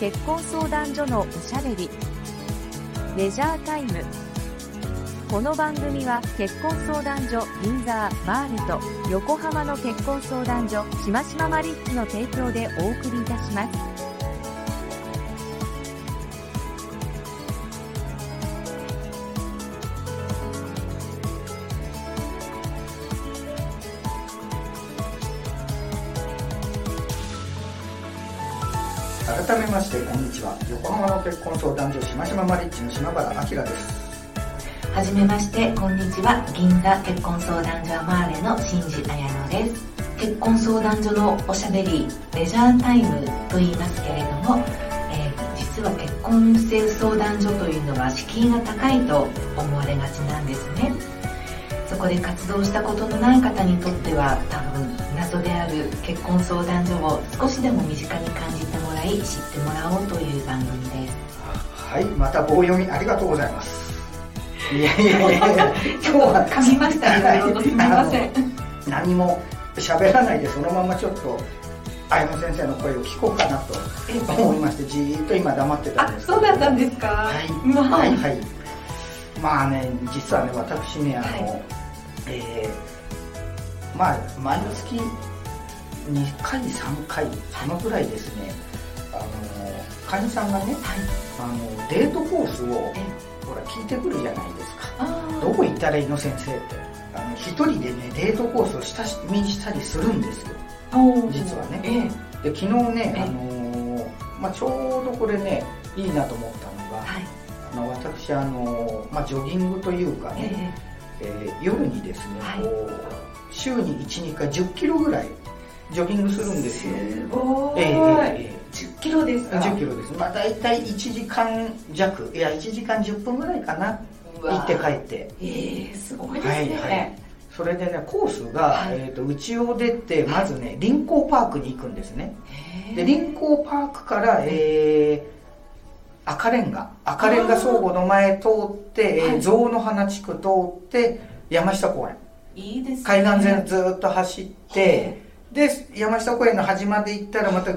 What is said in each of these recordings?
結婚相談所のおしゃべり。レジャータイム。この番組は結婚相談所銀座マールと横浜の結婚相談所しましまマリッジの提供でお送りいたします。改めましてこんにちは。横浜の結婚相談所しましまマリッジの島原明です。はじめましてこんにちは。銀座結婚相談所アマーレの新次彩乃です。結婚相談所のおしゃべりレジャータイムと言いますけれども、えー、実は結婚性相談所というのは敷居が高いと思われがちなんですね。そこで活動したことのない方にとっては多分謎である結婚相談所を少しでも身近に感じてもらい知ってもらおうという番組です。はいまた棒読みありがとうございます。いやいやいや 今日は噛みましたすみません。何も喋らないでそのままちょっと綾野先生の声を聞こうかなと思いましてじーっと今黙ってたんですそうだったんですか？はい、まあ、はいはい。まあね実はね私ねあの、はい。えー、まあ毎月2回3回そのぐらいですね、あの会員さんがね、はい、あのデートコースをほら聞いてくるじゃないですか。どこ行ったらいいの先生って。あの一人でねデートコースを親しみにしたりするんですよ。実はね、で昨日ね、あのまあ、ちょうどこれねいいなと思ったのが、はい、あの私あの、まあ、ジョギングというかね、えー、夜にですね、はい、こう週に12回10キロぐらいジョギングするんですよ。すごい、えー、えー、10キロですか？10キロです。まあ大体1時間弱。いや1時間10分ぐらいかな。行って帰って。ええー、すごいですね、はいはい。それでねコースが、はい、えーと、家を出てまずね臨港パークに行くんですね。で臨港パークから、えー、赤レンガ。赤レンガ倉庫の前通って、え象の花地区通って山下公園。いいです、ね、海岸線ずっと走ってで山下公園の端まで行ったらまた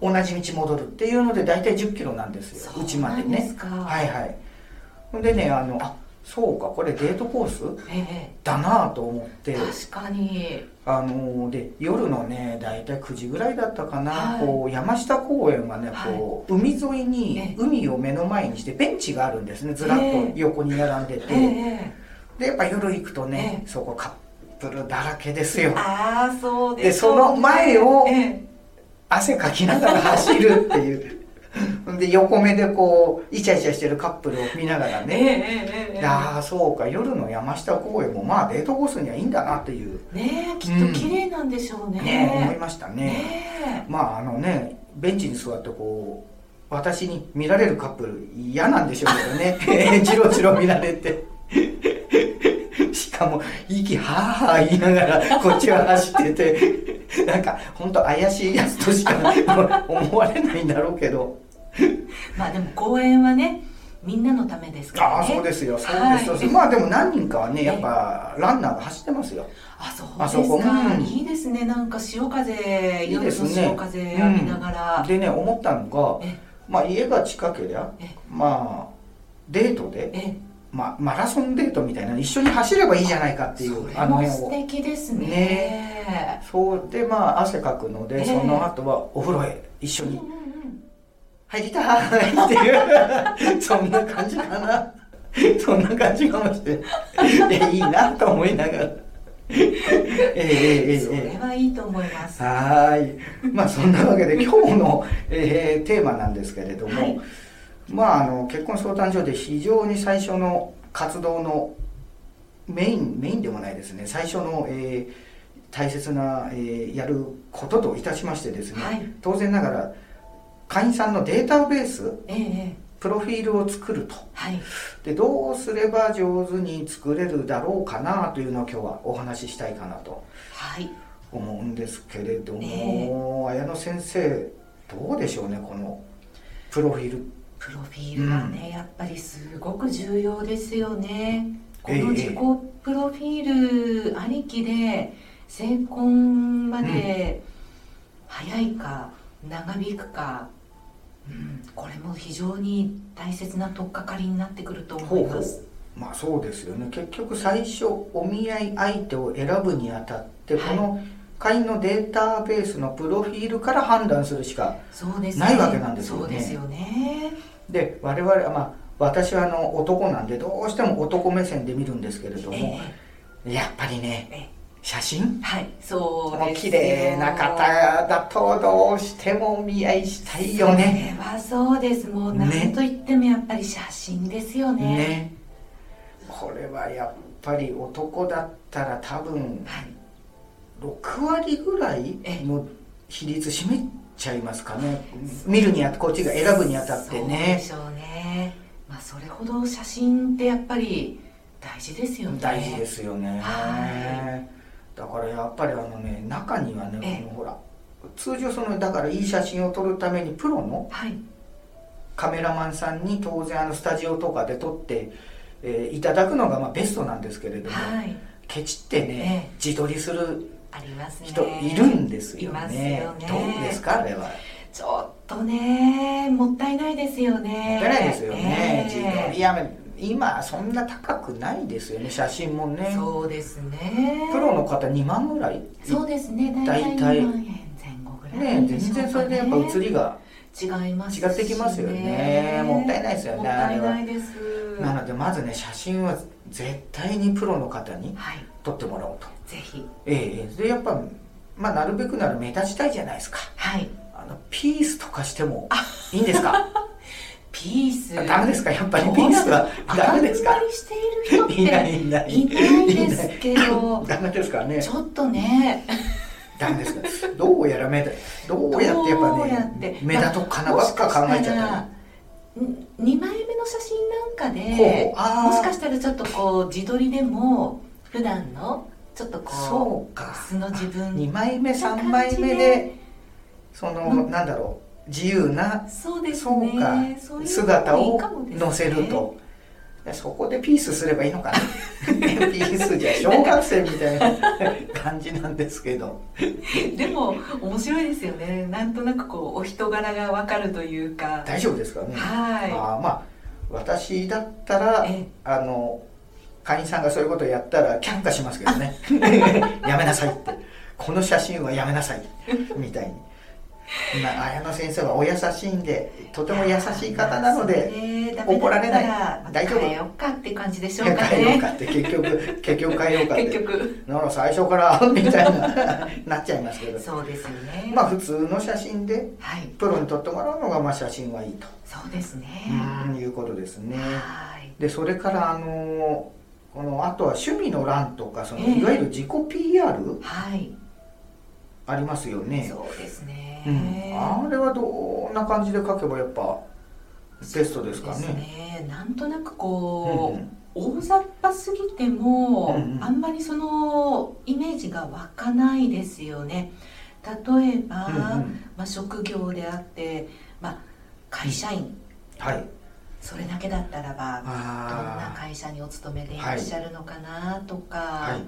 同じ道戻るっていうので大体1 0キロなんですようちまでね。はいはい。でねあのあそうかこれデートコース、えだなと思って。確かに。あので夜のね大体9時ぐらいだったかな、はい、こう山下公園はねこう、はい、海沿いに海を目の前にしてベンチがあるんですね。ずらっと横に並んでて、えでやっぱ夜行くとね、そこカップルだらけですよ。ああそうで、ね、その前を汗かきながら走るっていう。で横目でこうイチャイチャしてるカップルを見ながらね、えー、えー、ああそうか。夜の山下公園もまあデートコースにはいいんだなっていう。ねきっと綺麗なんでしょうね。うん、ね思いましたね、ね、まああのねベンチに座ってこう私に見られるカップル嫌なんでしょうけどね。じろじろ見られて。しかも息はあはあ言いながら こっちは走っててなんか本当怪しいやつとしか思われないんだろうけど。まあでも公園はねみんなのためですから、ね、ああそうですよ。そうです、はい、まあでも何人かはねやっぱランナーが走ってますよ。あそうですか、うん、いいですね。なんか潮風夜の潮風浴びながら、うん、でね思ったのがまあ家が近けりゃまあデートでまあ、マラソンデートみたいな一緒に走ればいいじゃないかっていうあの素敵ですね。ね。そう。でまあ汗かくので、えー、その後はお風呂へ一緒に入りたいっていう そんな感じかな。そんな感じかもしれない。いいなと思いながら。えー、えー、それはいいと思います。はい。まあそんなわけで今日の、えー、テーマなんですけれども、はいまあ、あの結婚相談所で非常に最初の活動のメインメインでもないですね。最初の、えー、大切な、えー、やることといたしましてですね、はい、当然ながら会員さんのデータベース、えー、プロフィールを作ると、はい、でどうすれば上手に作れるだろうかなというのを今日はお話ししたいかなと思うんですけれども、え。ー、綾野先生どうでしょうねこのプロフィールプロフィールはね、うん、やっぱりすごく重要ですよね。この自己プロフィールありきで成婚まで早いか長引くかうん、これも非常に大切な取っかかりになってくると思います。まあそうですよね。結局最初お見合い相手を選ぶにあたって、はい。この会員のデータベースのプロフィールから判断するしかそうですないわけなんですよね。そうですよね。で我々はまあ私はあの男なんでどうしても男目線で見るんですけれども、えやっぱりねええ。写真？はいそうですよ綺麗な方だとどうしてもお見合いしたいよね。それはそうです。もうね何と言ってもやっぱり写真ですよね。ね。これはやっぱり男だったら多分はい6割ぐらいの比率占めちゃいますかね。見るにあこっちが選ぶにあたってそうでねしょうね。まあそれほど写真ってやっぱり大事ですよね。大事ですよね。はだからやっぱりあのね中にはねええ。このほら通常そのだからいい写真を撮るためにプロのはい。カメラマンさんに当然あのスタジオとかで撮って、えーいただくのがまあベストなんですけれども、はい。ケチってね、え。自撮りするありますね。人いるんですよね。よね。どうですかあれは？ちょっとねもったいないですよね。もったいないですよね、ええ。自撮り。やめ今そんな高くないですよね写真もね。そうですね。プロの方2万ぐらい？そうですね。大体大体。2万円前後ぐらいね。全然それでやっぱ写りが違いますし違ってきますよね。もったいないですよねもったいないです。なのでまずね写真は絶対にプロの方にはい。撮ってもらおうと。ぜひ。ええでやっぱまあなるべくなら目立ちたいじゃないですか。はい。あのピースとかしてもいいんですか？ピース。ダメですか？やっぱりピースはダメですか？している人っていないいない。いないですけど。ダメですかね？ちょっとねダメです。かどうやら目だどうやってやっぱねて。目立とうかなばっか考えちゃったり2枚目の写真なんかでもしかしたらちょっとこう自撮りでも普段のちょっとこう素の自分2枚目3枚目でそのなんだろう自由なそうですそうねか。そういうのも姿を載せると。でそこでピースすればいいのかな。ピースじゃ小学生みたいな感じなんですけど。でも面白いですよね。なんとなくこうお人柄がわかるというか。大丈夫ですかね。はあーまあ私だったらあの会員さんがそういうことをやったら却下しますけどね。やめなさいって。この写真はやめなさい。みたいにな綾野先生はお優しいんでとても優しい方なので怒られない。大丈夫。変えようかって感じでしょうか変えようねかって結局 結局変えようかって。結局。なら最初から みたいななっちゃいますけど。そうですよね。まあ普通の写真ではい。プロに撮ってもらうのがまあ写真はいいと。そうですね。うんいうことですね。はい。でそれからあのこのあとは趣味の欄とかそのええ。いわゆる自己 PR はいありますよね、そうですね。うん、あれはどんな感じで書けばやっぱベストですかね。ね。なんとなくうんこう、うん大雑把すぎても、うんうん。あんまりそのイメージが湧かないですよね。例えば、うんうん。まあ、職業であって、まあ、会社員。はい。それだけだったらばどんなあ会社にお勤めでいらっしゃるのかなとか、あはい。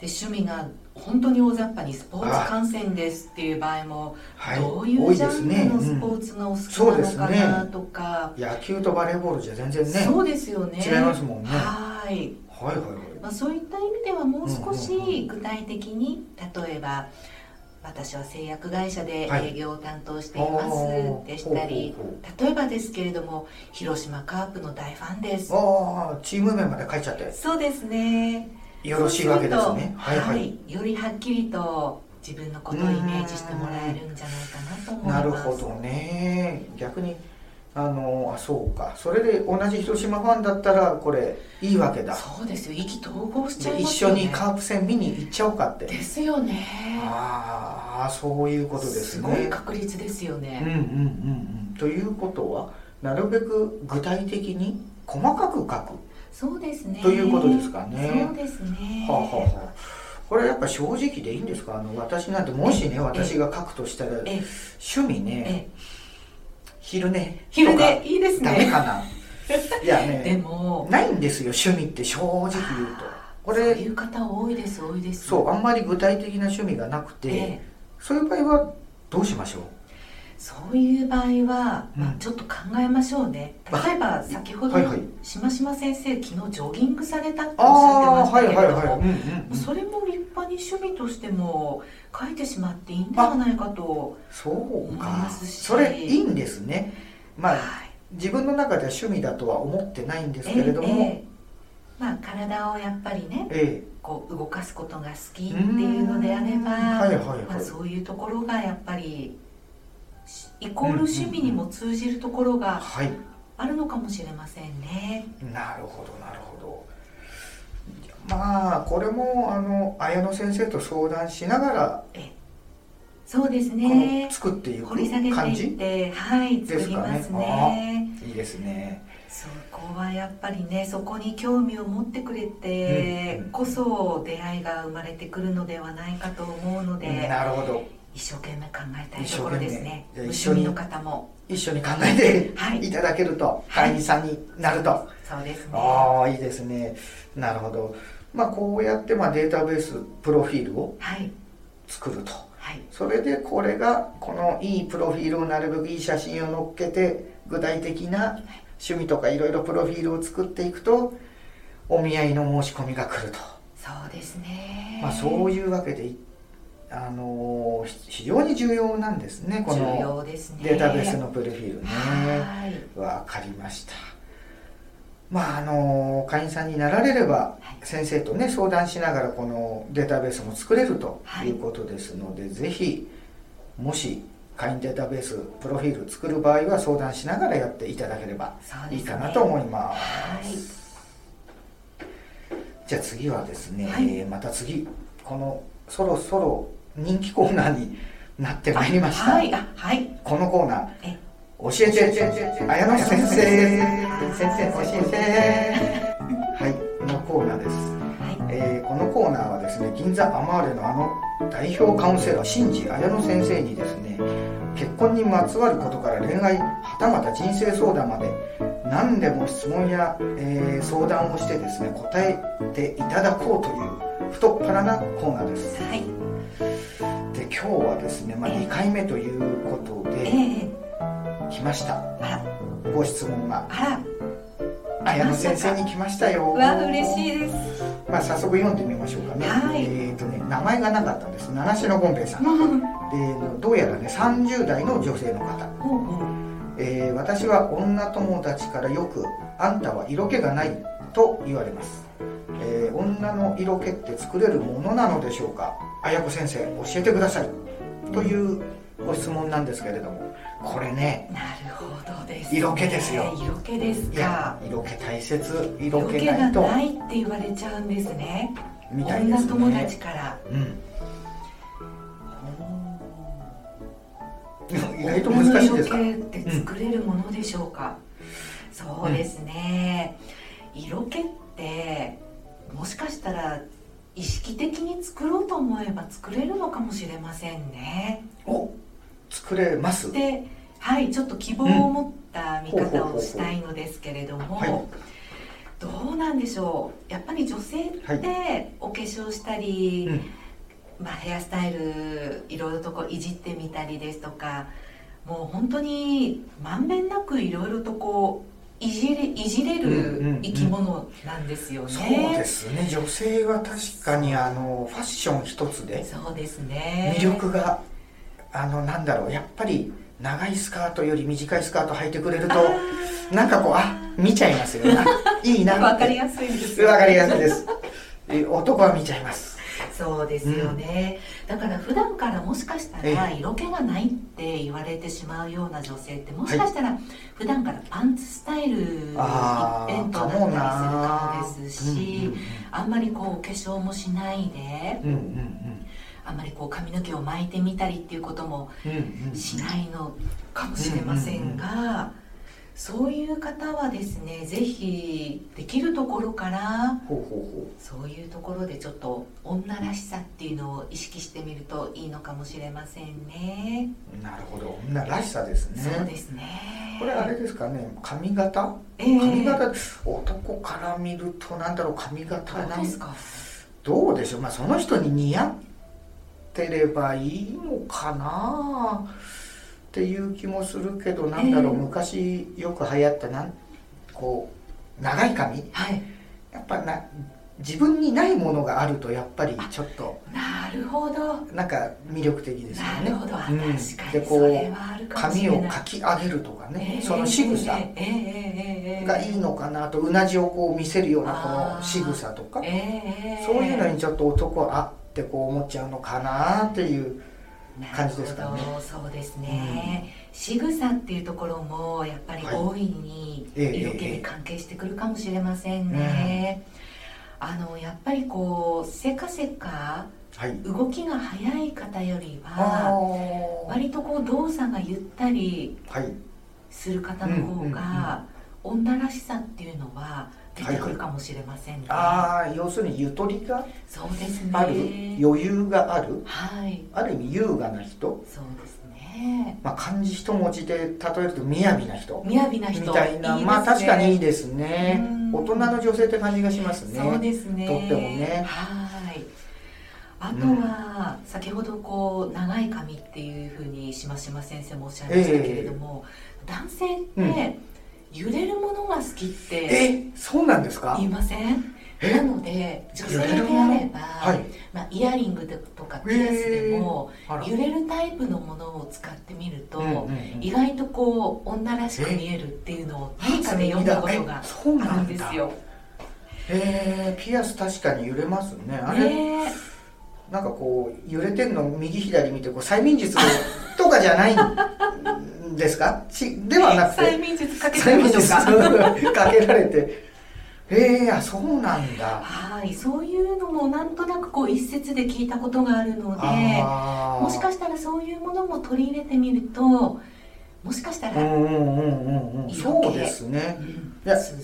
で趣味が本当に大雑把にスポーツ観戦ですっていう場合も、はい。どうい多うジャンルのスポうん。ーツがお好きなのねか。なとか、野球とバレーボールじゃ全然ねそうですよね。違いますもんね。はい、はいはいはい。まあ、そういった意味ではもう少うんうんうし具体的に例えば私は製薬会社ではい営業を担当していますでしたり、例えばですけれども広島カープの大ファンです。ああチーム名まで書いちゃって。そうですねよろしいわけですね。とはいはい、よりはっきりと自分のことをイメージしてもらえるんじゃないかなと思います。なるほどね。逆にあのあそうか。それで同じ広島ファンだったらこれいいわけだ。そうですよ。意気投合しちゃいますよね。緒にカープ戦見に行っちゃおうかって。ですよね。ああそういうことですすねごい確率ですようんうんうんね、うん。ということはなるべく具体的に細かく書くそうですね。ということですかね。そうですね。はあ、はあはあ、これやっぱ正直でいいんですか？あの私なんてもしね私が書くとしたらえ趣味ねえ昼寝昼とかでいいですダメねかな？いやでねもないんですよ趣味って正直言うと。こそうれいう方多いです多いです。そうあんまり具体的な趣味がなくて、ええ。そういう場合はどうしましょう？そういう場合は、まあ、ちょっと考えましょうね。例えば先ほど、はいはい、しましま先生昨日ジョギングされたっておっしゃってましたけれどもそれも立派に趣味としても書いてしまっていいんではないかと思いますし。それいいんですね。まあ、はい、自分の中では趣味だとは思ってないんですけれども、えーえー、まあ、体をやっぱりね、えー、こう動かすことが好きっていうのであれば、はいはいはい、まあ、そういうところがやっぱりイコール趣味にも通じるところがあるのかもしれませんね。なるほどなるほど。まあこれもあの綾野先生と相談しながらそうですね。作っていく掘り下げてはい作りますね。いいですね。そこはやっぱりねそこに興味を持ってくれてこそ出会いが生まれてくるのではないかと思うので、なるほど一生懸命考えたいところですね。一緒にの方も。一緒に考えて、はい、いただけると会員さんになると、はい、そうですね。ああいいですね。なるほど。まあこうやってまあデータベースプロフィールを作ると、はい、それでこれがこのいいプロフィールをなるべくいい写真を載っけて具体的な趣味とかいろいろプロフィールを作っていくとお見合いの申し込みが来ると。そうですね。まあそういうわけであの非常に重要なんですねこのデータベースのプロフィールね。わかりました。まああの会員さんになられれば、先生とね相談しながらこのデータベースも作れるとい。うことですので、はい、ぜひもし会員データベースプロフィール作る場合は相談しながらやっていただければいいかなと思います、ね、じゃあ次はですね、はい、また次このそろそろ人気コーナーになってまいりました。はい、はい、このコーナー、教えて、綾野先生、先生。教えて、はい、のコーナーです。はい。えー、このコーナーはですね、銀座アマーレのあの代表カウンセラー、新次綾野先生にですね、結婚にまつわることから恋愛、はたまた人生相談まで、何でも質問や、えー、相談をしてですね、答えていただこうという太っ腹なコーナーです。はい。今日はですね、まあ、2回目ということで、来ました、ご質問が。綾野先生に来ましたよ。わ嬉しいです。まあ早速読んでみましょうかね、はい、えっ、ー、とね名前がなかったんです。七種権兵衛さん。でどうやらね30代の女性の方、えー、私は女友達からよく「あんたは色気がない」と言われます、えー、女の色気って作れるものなのでしょうか？綾子先生教えてください。というご質問なんですけれども。これねなるほどです、ね、色気ですよ。色気ですか。色気大切。色気ないと。ないって言われちゃうんですね。みたいですね。女友達から。うん。意外と難しいですか？色気って作れるものでしょうか、うん、そうですね、うん、色気ってもしかしたら意識的に作ろうと思えば作れるのかもしれませんね。お作れます？ではいちょっと希望を持った見方をしたいのですけれども、どうなんでしょう？やっぱり女性ってお化粧したり、はい、まあ、ヘアスタイルいろいろとこういじってみたりですとかもう本当にまんべんなくいろいろとこういじれいじれる生き物なんですよね、うんうんうん、そうですね。女性は確かにあのファッション一つでそうですね。魅力があのなんだろう。やっぱり長いスカートより短いスカート履いてくれるとなんかこうあ見ちゃいますよね。いいな わかりやすいですわかりやすいです。男は見ちゃいます。そうですよね、うん、だから普段からもしかしたら色気がないって言われてしまうような女性ってもしかしたら普段からパンツスタイル一辺倒だったりするかもですし、あんまりこうお化粧もしないで、うんうんうん。あんまりこう髪の毛を巻いてみたりっていうこともしないのかもしれませんが、そういう方はですねぜひできるところからそういうところでちょっと女らしさっていうのを意識してみるといいのかもしれませんね。なるほど。女らしさですね。そうですね。これあれですかね髪型、えー、髪型男から見るとなんだろう髪型なんですか。どうでしょう？まあその人に似合ってればいいのかなっっていう気もするけどなんだろう、ええ。昔よく流行ったなんこう長い髪？はい。やっぱな自分にないものがあるとやっぱりちょっと。なるほど。なんか魅力的ですよね。なるほど、あうん。確かにでこそれはあるう髪をかき上げるとかね、ええ。その仕草がいいのかなとうなじをこう見せるようなこの仕草とか。ええええ。そういうのにちょっと男はあってこう思っちゃうのかなっていう感じですかね。なるほどそうですね、仕草っていうところもやっぱりはい大いにええ色気に関係してくるかもしれませんね、あのやっぱりこうせかせかはい。動きが速い方よりあはー。割とこう動作がゆったりはい。する方の方が女らしさっていうのは出てくるかもしれませんね、ああ要するにゆとりがそうですね。ある余裕があるはい。ある意味優雅な人、そうですね。まあ、漢字一文字で例えると雅な人。雅な人。みたいな。ですね。まあ確かにいいですね。うん。大人の女性って感じがしますね。そうですね。とってもね。はい。あとは、先ほどこう長い髪っていうふうにしましま先生もおっしゃいましたけれども、男性って揺れるものが好きってえそうなんですか？言いません？え？なので女性であれば、はい。まあ、イヤリングでとかピアスでもあら。揺れるタイプのものを使ってみると、うんうんうん。意外とこう女らしく見えるっていうのを何かで読んだことがえ？そうあるなんですよ。えー、ピアス確かに揺れますね。あれ、ねえ。なんかこう揺れてんの右左見てこう催眠術とかじゃないんですか？ちではなくて催眠術かけて催眠みましょう術。か。かけられて。ええー、あそうなんだ。はい、そういうのもなんとなくこう一説で聞いたことがあるので、もしかしたらそういうものも取り入れてみると、もしかしたら、そうですね。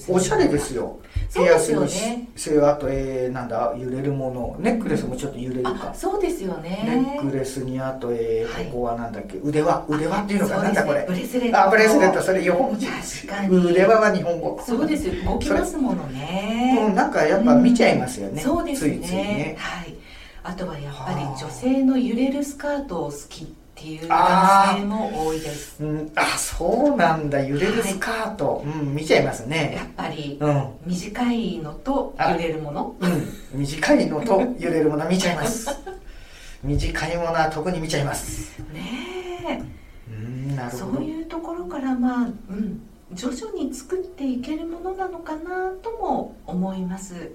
おしゃれですよ。ピアスね。にせよあと、えー、なんだ揺れるもの。ネックレスもちょっと揺れるあか、そうですよネね。ックレスにあと、えーはい。ここはなんだっけ。腕輪。腕輪っていうのかなんだこれ。ブレスレット。あブレスレット。それ横文字確かに。腕輪は日本語。そうですよ、動きますものうね。んなんかやっぱ見ちゃいますよね、そうですね。はい。あとはやっぱりはあ女性の揺れるスカートを好きっていうあー男性も多いです。うん、あそうなんだ。揺れるスカート、うん見ちゃいますやねっぱりうん。短いのと揺れるもの。うん。短いのと揺れるもの見ちゃいます。短いものは特に見ちゃいます。ねうんなえ、そるほど。ういうところからまあ、うん、徐々に作っていけるものなのかなとも思います。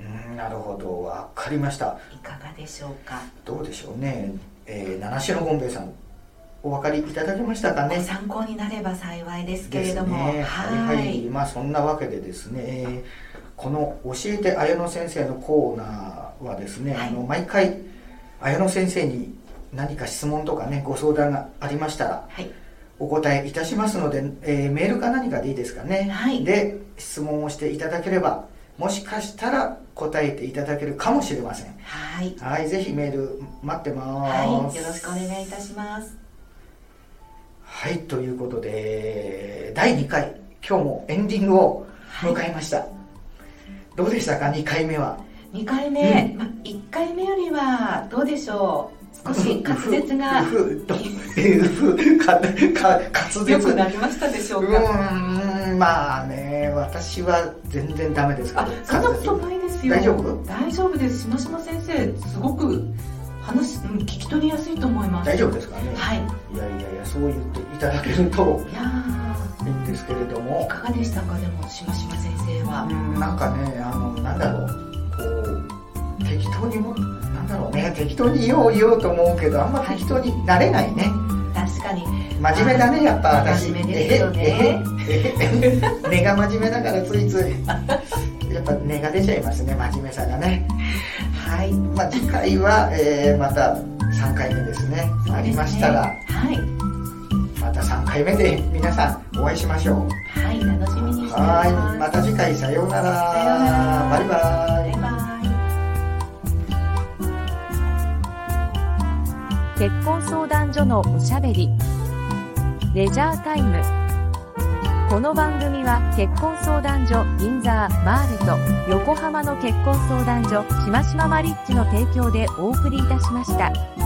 うんなるほど。わかりました。いかがでしょうか？どうでしょうね、えー、七代ゴンベイさんお分かりいただけましたかごね？参考になれば幸いですけれども、ねはいはい。はい。まあそんなわけでですね、えーこの「教えて綾乃先生」のコーナーはですね、はい。あの毎回綾乃先生に何か質問とかねご相談がありましたらはい、お答えいたしますので、えーメールか何かでいいですかね、はい。で質問をしていただければもしかしたら答えていただけるかもしれません。はい、はいぜひメール待ってます。はい、よろしくお願いいたします。はいということで第2回今日もエンディングを迎えました、どうでしたか？2回目は。2回目、うまあ、1回目よりはどうでしょう？少し滑舌が。滑良舌くなりましたでしょううか、ーんまあね私は全然ダメですあそんなことないですよ大丈夫大丈夫ですしましま先生すごく話、うん、聞き取りやすいと思います大丈夫ですかねはいいいやいやいやそう言っていただけるとやいいんですけれどーいもかがでしたかでもしましま先生は、うんなんかねあのなんだろうこう適当にもなんだろうね。適当に言おう言おうと思うけどあんま適当になれないね、確かに。真面目だねやっぱ私。真面目ですよね。根が真面目だからついつい。やっぱ根が出ちゃいますね真面目さがね。はい。まあ次回は、えーまた3回目ですね。ありましたらはい。また3回目で皆さんお会いしましょう。はい楽しみにしておりはい。ますまた次回さようなら。さようなら。バイバイバイバイ結婚相談所のおしゃべりレジャータイムこの番組は結婚相談所銀座マールと横浜の結婚相談所しましまマリッジの提供でお送りいたしました。